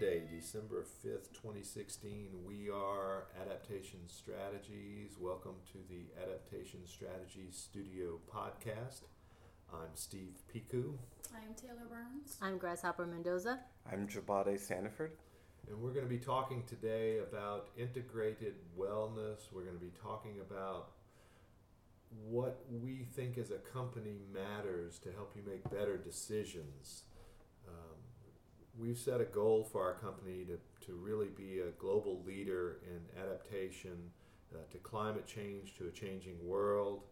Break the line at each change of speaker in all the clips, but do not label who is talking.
Monday, December 5th, 2016. We are Adaptation Strategies. Welcome to the Adaptation Strategies Studio podcast. I'm Steve Picou.
I'm Taylor Burns.
I'm Grasshopper Mendoza.
I'm Jabade Sanford.
And we're going to be talking today about integrated wellness. We're going to be talking about what we think as a company matters to help you make better decisions. We've set a goal for our company to, to really be a global leader in adaptation uh, to climate change, to a changing world,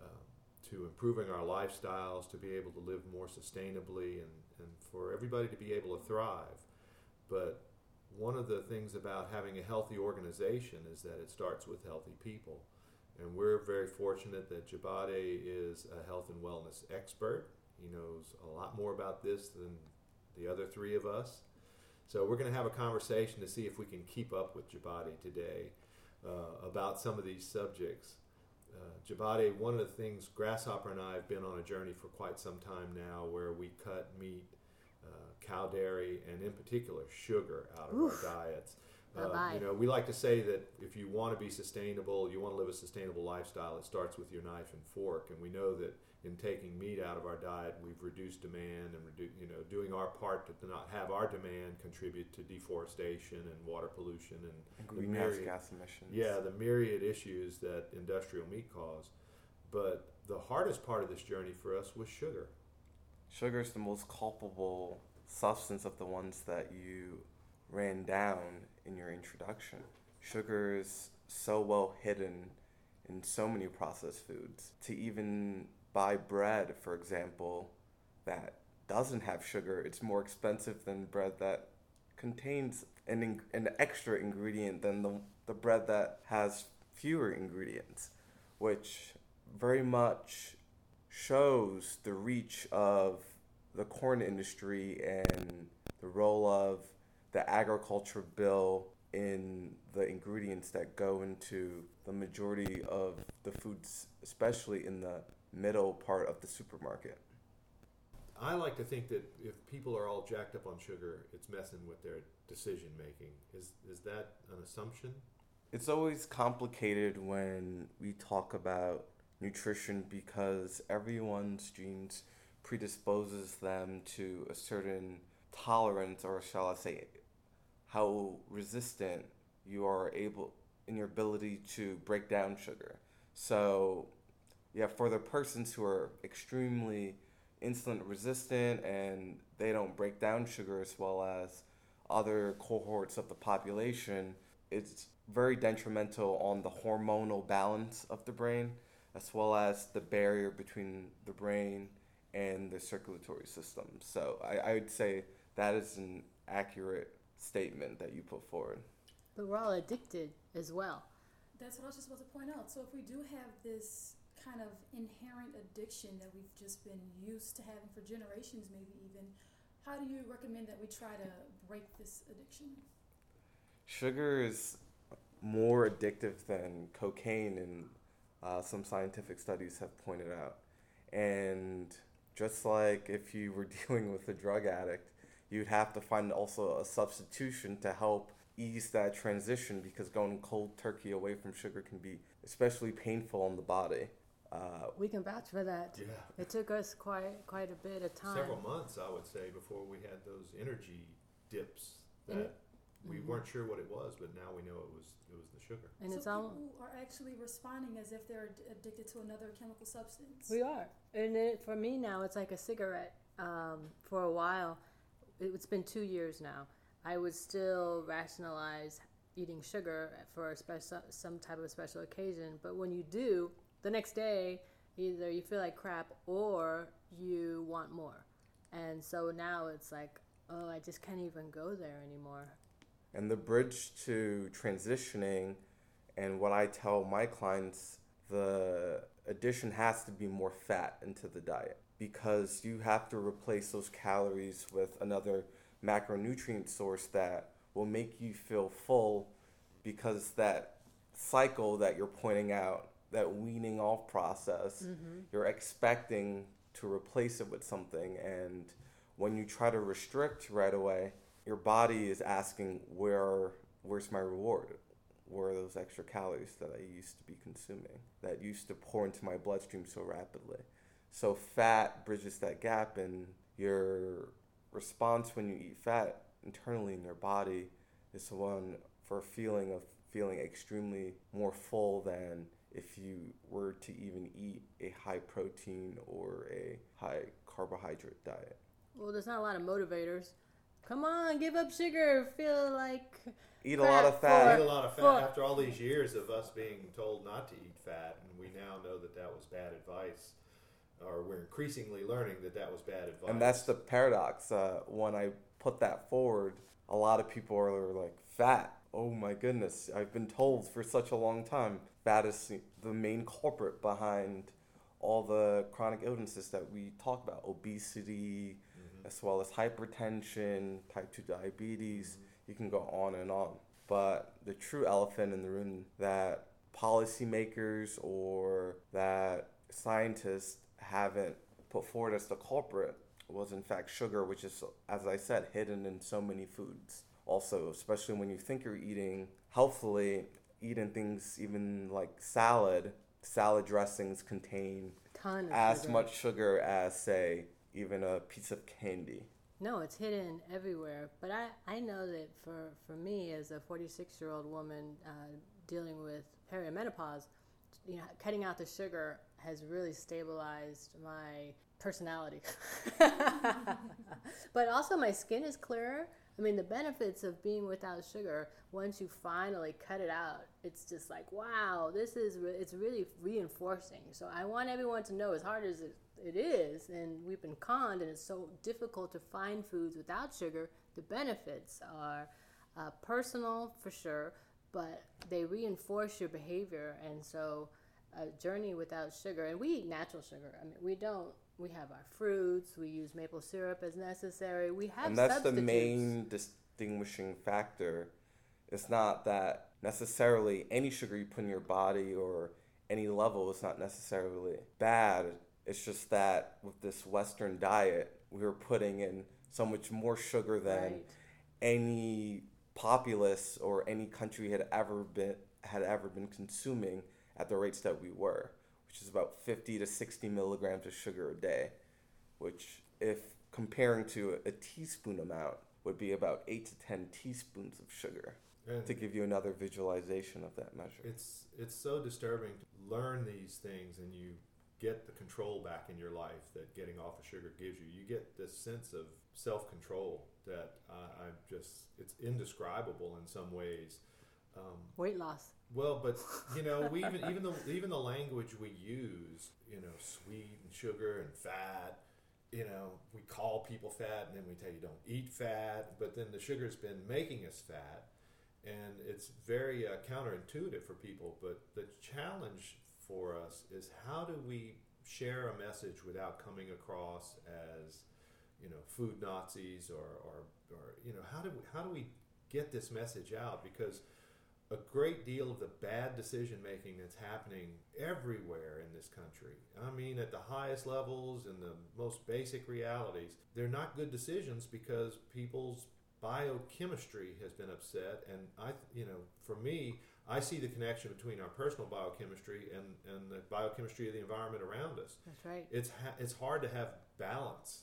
uh, to improving our lifestyles, to be able to live more sustainably, and, and for everybody to be able to thrive. But one of the things about having a healthy organization is that it starts with healthy people. And we're very fortunate that Jabade is a health and wellness expert. He knows a lot more about this than the other three of us. So we're going to have a conversation to see if we can keep up with Jabade today uh, about some of these subjects. Uh, Jabade, one of the things Grasshopper and I have been on a journey for quite some time now where we cut meat, uh, cow dairy, and in particular sugar out of
Oof.
our diets. Uh, you know, we like to say that if you want to be sustainable, you want to live a sustainable lifestyle, it starts with your knife and fork. And we know that in taking meat out of our diet, we've reduced demand and redu- you know doing our part to not have our demand contribute to deforestation and water pollution and,
And greenhouse
myriad-
gas emissions.
yeah, the myriad issues that industrial meat cause. But the hardest part of this journey for us was sugar.
Sugar is the most culpable substance of the ones that you ran down in your introduction. Sugar is so well hidden in so many processed foods. To even buy bread, for example, that doesn't have sugar, it's more expensive than bread that contains an, an extra ingredient than the, the bread that has fewer ingredients, which very much shows the reach of the corn industry and the role of the agriculture bill in the ingredients that go into the majority of the foods, especially in the middle part of the supermarket.
I like to think that if people are all jacked up on sugar, it's messing with their decision making. Is is that an assumption?
It's always complicated when we talk about nutrition because everyone's genes predisposes them to a certain tolerance or shall I say how resistant you are able in your ability to break down sugar. So yeah, for the persons who are extremely insulin resistant and they don't break down sugar as well as other cohorts of the population, it's very detrimental on the hormonal balance of the brain as well as the barrier between the brain and the circulatory system. So I, I would say that is an accurate statement that you put forward.
But we're all addicted as well.
That's what I was just about to point out. So if we do have this kind of inherent addiction that we've just been used to having for generations, maybe even, how do you recommend that we try to break this addiction?
Sugar is more addictive than cocaine, and uh, some scientific studies have pointed out. And just like if you were dealing with a drug addict, you'd have to find also a substitution to help ease that transition because going cold turkey away from sugar can be especially painful on the body. Uh,
We can vouch for that.
Yeah.
It took us quite quite a bit of time.
Several months, I would say, before we had those energy dips that
And-
we weren't sure what it was, but now we know it was it was the sugar.
And
so
it's all
people are actually responding as if they're ad- addicted to another chemical substance.
we are. And it, for me now, it's like a cigarette. Um, for a while, it, it's been two years now. I would still rationalize eating sugar for a special some type of special occasion, but when you do, the next day, either you feel like crap or you want more. And so now it's like, oh, I just can't even go there anymore.
And the bridge to transitioning, and what I tell my clients, the addition has to be more fat into the diet because you have to replace those calories with another macronutrient source that will make you feel full because that cycle that you're pointing out, that weaning off process, mm-hmm. you're expecting to replace it with something. And when you try to restrict right away, your body is asking where where's my reward? Where are those extra calories that I used to be consuming that used to pour into my bloodstream so rapidly? So fat bridges that gap and your response when you eat fat internally in your body is one for a feeling of feeling extremely more full than if you were to even eat a high protein or a high carbohydrate diet.
Well, there's not a lot of motivators. Come on, give up sugar. Feel like
Eat a lot of fat.
Eat a lot of fat.
For-
After all these years of us being told not to eat fat, and we now know that that was bad advice, or we're increasingly learning that that was bad advice.
And that's the paradox. Uh, when I put that forward, a lot of people are like, fat. Oh my goodness. I've been told for such a long time that is the main culprit behind all the chronic illnesses that we talk about obesity,
Mhm.
as well as hypertension, type 2 diabetes.
Mhm.
You can go on and on. But the true elephant in the room that policymakers or that scientists haven't put forward as the culprit was in fact sugar, which is, as I said, hidden in so many foods. Also, especially when you think you're eating healthfully, eating things even like salad, salad dressings contain as
sugar.
much sugar as, say, even a piece of candy.
No, it's hidden everywhere. But I, I know that for, for me, as a 46 year old woman uh, dealing with perimenopause, you know, cutting out the sugar has really stabilized my personality. but also, my skin is clearer. I mean, the benefits of being without sugar, once you finally cut it out, it's just like, wow, this is, re- it's really reinforcing. So I want everyone to know, as hard as it, it is, and we've been conned, and it's so difficult to find foods without sugar, the benefits are uh, personal for sure, but they reinforce your behavior. And so, a journey without sugar, and we eat natural sugar. I mean, we don't. We have our fruits. We use maple syrup as necessary. We have
and that's the main distinguishing factor. It's not that necessarily any sugar you put in your body or any level is not necessarily bad. It's just that with this Western diet, we were putting in so much more sugar than
Right.
any populace or any country had ever been had ever been consuming at the rates that we were, which is about 50 to 60 milligrams of sugar a day, which if comparing to a teaspoon amount would be about 8 to 10 teaspoons of sugar
And
to give you another visualization of that measure.
it's it's so disturbing to learn these things and you get the control back in your life that getting off of sugar gives you. You get this sense of self control that uh, I just it's indescribable in some ways. Um,
Weight loss.
Well, but you know, we even even the even the language we use, you know, sweet and sugar and fat. You know, we call people fat, and then we tell you don't eat fat. But then the sugar's been making us fat, and it's very uh, counterintuitive for people. But the challenge for us is how do we share a message without coming across as you know food Nazis or or, or you know how do we, how do we get this message out because a great deal of the bad decision making that's happening everywhere in this country. I mean, at the highest levels and the most basic realities, they're not good decisions because people's biochemistry has been upset. And I, you know, for me, I see the connection between our personal biochemistry and, and the biochemistry of the environment around us.
That's right.
It's ha- it's hard to have balance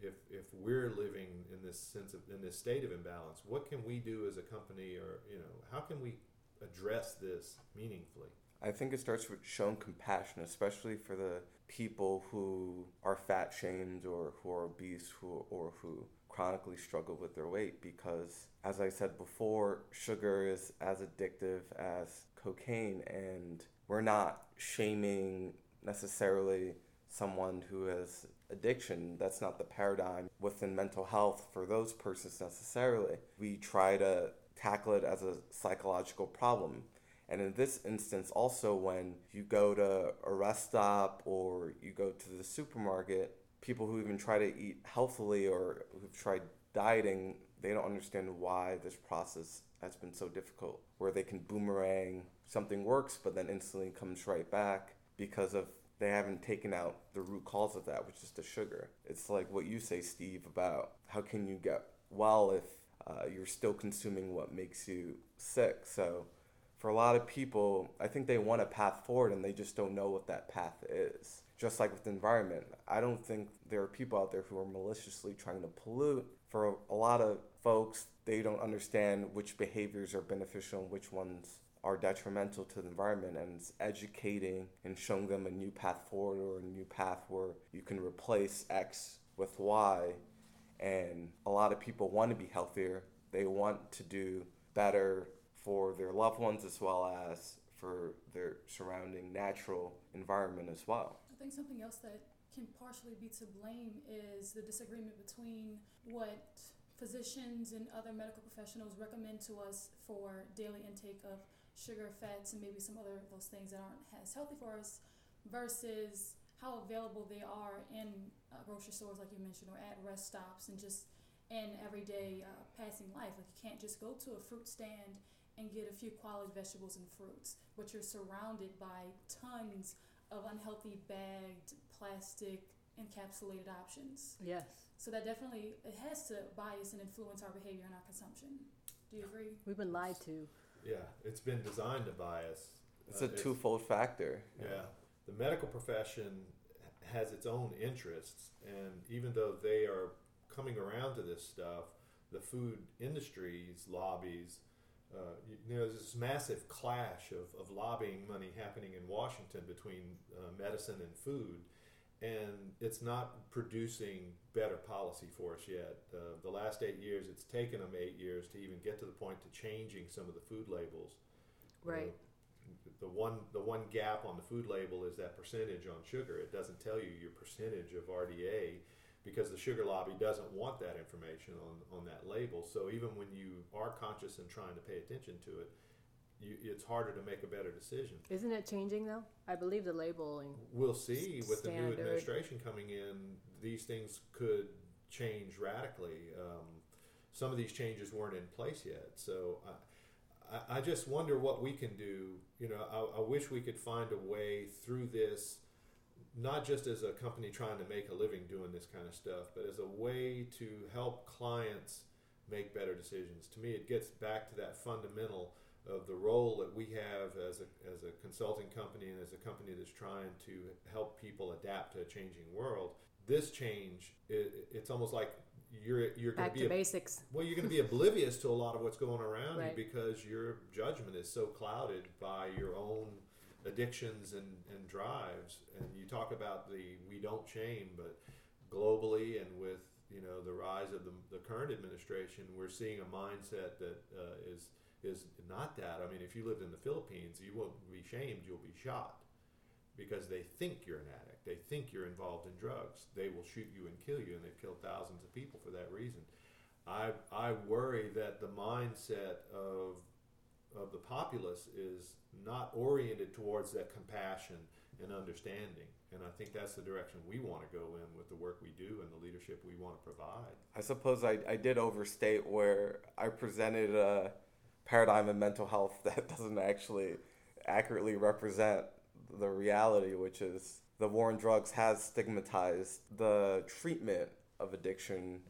if if we're living in this sense of in this state of imbalance. What can we do as a company, or you know, how can we address this meaningfully?
I think it starts with showing compassion, especially for the people who are fat shamed or who are obese who, or who chronically struggle with their weight. Because, as I said before, sugar is as addictive as cocaine, and we're not shaming necessarily someone who has addiction. That's not the paradigm within mental health for those persons necessarily. We try to tackle it as a psychological problem. And in this instance, also when you go to a rest stop or you go to the supermarket, people who even try to eat healthily or who've tried dieting, they don't understand why this process has been so difficult. Where they can boomerang, something works, but then instantly comes right back because of they haven't taken out the root cause of that, which is the sugar. It's like what you say, Steve, about how can you get well if uh, you're still consuming what makes you sick. So, for a lot of people, I think they want a path forward and they just don't know what that path is. Just like with the environment, I don't think there are people out there who are maliciously trying to pollute. For a lot of folks, they don't understand which behaviors are beneficial and which ones are detrimental to the environment and it's educating and showing them a new path forward or a new path where you can replace X with Y. And a lot of people want to be healthier. They want to do better for their loved ones as well as for their surrounding natural environment as well.
I think something else that can partially be to blame is the disagreement between what physicians and other medical professionals recommend to us for daily intake of sugar, fats, and maybe some other of those things that aren't as healthy for us, versus how available they are in uh, grocery stores, like you mentioned, or at rest stops, and just in everyday uh, passing life. Like you can't just go to a fruit stand and get a few quality vegetables and fruits, but you're surrounded by tons of unhealthy bagged plastic encapsulated options.
Yes.
So that definitely it has to bias and influence our behavior and our consumption. Do you agree?
We've been lied to.
Yeah, it's been designed to bias.
It's
Uh,
a twofold factor.
Yeah, the medical profession has its own interests, and even though they are coming around to this stuff, the food industry's lobbies, uh, you know, there's this massive clash of, of lobbying money happening in Washington between uh, medicine and food, and it's not producing better policy for us yet. Uh, the last eight years, it's taken them eight years to even get to the point to changing some of the food labels.
Right.
know, the one the one gap on the food label is that percentage on sugar. It doesn't tell you your percentage of RDA because the sugar lobby doesn't want that information on, on that label. So even when you are conscious and trying to pay attention to it, you, it's harder to make a better decision.
Isn't it changing though? I believe the labeling.
We'll see with the new administration coming in, these things could change radically. Um, some of these changes weren't in place yet, so I, I, I just wonder what we can do. You know, I, I wish we could find a way through this, not just as a company trying to make a living doing this kind of stuff, but as a way to help clients make better decisions. To me, it gets back to that fundamental of the role that we have as a, as a consulting company and as a company that's trying to help people adapt to a changing world. This change, it, it's almost like you're you're going to be
basics.
well, you're going to be oblivious to a lot of what's going around
Right.
you because your judgment is so clouded by your own addictions and, and drives. And you talk about the we don't shame, but globally and with you know the rise of the, the current administration, we're seeing a mindset that uh, is is not that. I mean, if you lived in the Philippines, you won't be shamed; you'll be shot because they think you're an addict. They think you're involved in drugs. They will shoot you and kill you, and they've killed thousands of people for that reason. I I worry that the mindset of of the populace is not oriented towards that compassion and understanding, and I think that's the direction we want to go in with the work we do and the leadership we want to provide.
I suppose I, I did overstate where I presented a paradigm of mental health that doesn't actually accurately represent the reality, which is the war on drugs has stigmatized the treatment of addiction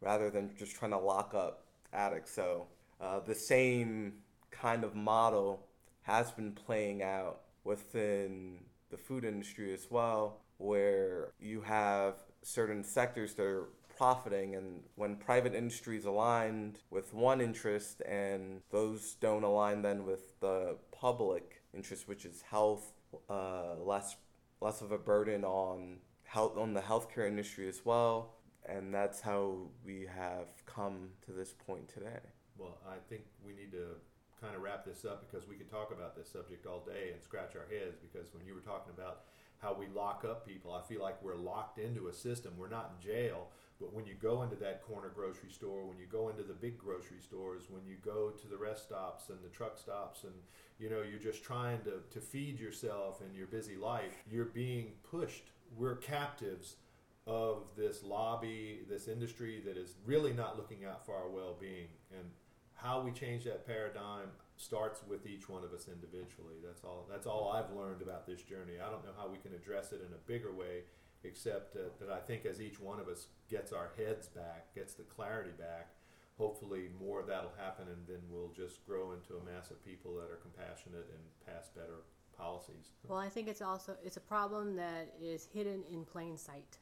rather than just trying to lock up addicts. So uh, the same kind of model has been playing out within the food industry as well, where you have certain sectors that are profiting and when private industry is aligned with one interest and those don't align then with the public interest which is health uh, less less of a burden on health on the healthcare industry as well and that's how we have come to this point today
Well, I think we need to kind of wrap this up because we could talk about this subject all day and scratch our heads because when you were talking about how we lock up people, I feel like we're locked into a system. We're not in jail, but when you go into that corner grocery store, when you go into the big grocery stores, when you go to the rest stops and the truck stops and you know, you're just trying to, to feed yourself in your busy life, you're being pushed. We're captives of this lobby, this industry that is really not looking out for our well-being. And how we change that paradigm starts with each one of us individually. That's all. That's all I've learned about this journey. I don't know how we can address it in a bigger way, except uh, that I think as each one of us gets our heads back, gets the clarity back, hopefully more of that'll happen, and then we'll just grow into a mass of people that are compassionate and pass better policies.
Well, I think it's also it's a problem that is hidden in plain sight.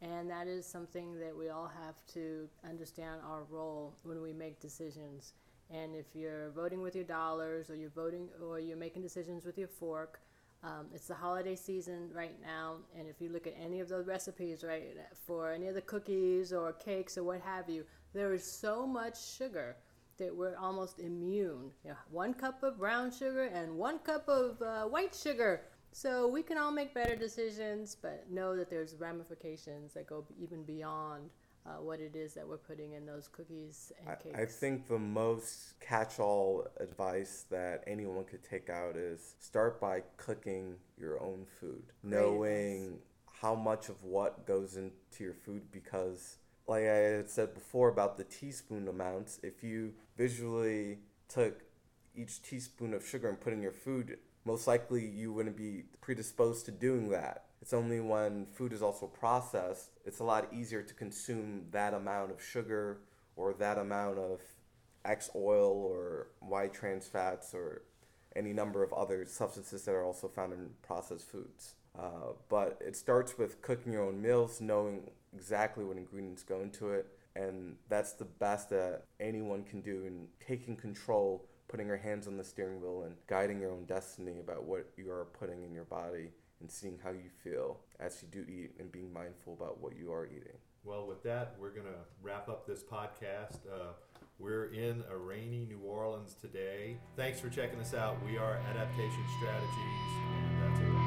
And that is something that we all have to understand our role when we make decisions. And if you're voting with your dollars or you're voting or you're making decisions with your fork, um, it's the holiday season right now, and if you look at any of the recipes, right, for any of the cookies or cakes or what have you, there is so much sugar that we're almost immune. You know, one cup of brown sugar and one cup of uh, white sugar. So we can all make better decisions, but know that there's ramifications that go even beyond uh, what it is that we're putting in those cookies and
I,
cakes.
I think the most catch all advice that anyone could take out is start by cooking your own food,
Great
knowing
advice.
how much of what goes into your food because, like I had said before about the teaspoon amounts, if you visually took each teaspoon of sugar and put in your food, most likely you wouldn't be predisposed to doing that. It's only when food is also processed, it's a lot easier to consume that amount of sugar or that amount of X oil or Y trans fats or any number of other substances that are also found in processed foods. Uh, but it starts with cooking your own meals, knowing exactly what ingredients go into it, and that's the best that anyone can do in taking control, putting your hands on the steering wheel, and guiding your own destiny about what you are putting in your body and seeing how you feel as you do eat and being mindful about what you are eating.
Well, with that, we're going to wrap up this podcast. Uh, we're in a rainy New Orleans today. Thanks for checking us out. We are Adaptation Strategies.